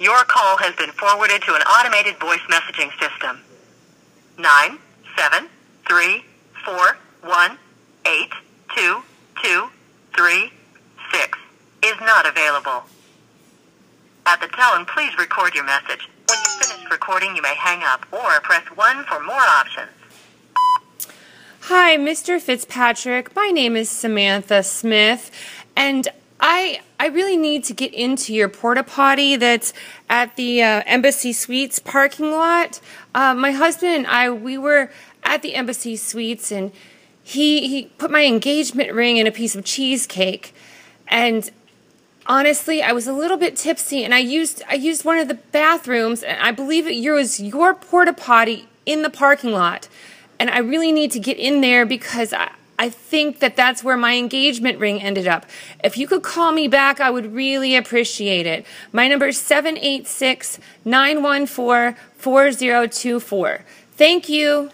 Your call has been forwarded to an automated voice messaging system. Nine seven three four one eight two two three six is not available. At the tone, please record your message. When you finish recording, you may hang up or press 1 for more options. Hi, Mr. Fitzpatrick. My name is Samantha Smith, and I I really need to get into your porta potty that's at the uh, Embassy Suites parking lot. Uh, my husband and I we were at the Embassy Suites, and he he put my engagement ring in a piece of cheesecake, and honestly, I was a little bit tipsy, and I used I used one of the bathrooms, and I believe it was your porta potty in the parking lot, and I really need to get in there because I. I think that that's where my engagement ring ended up. If you could call me back, I would really appreciate it. My number is 786 914 4024. Thank you.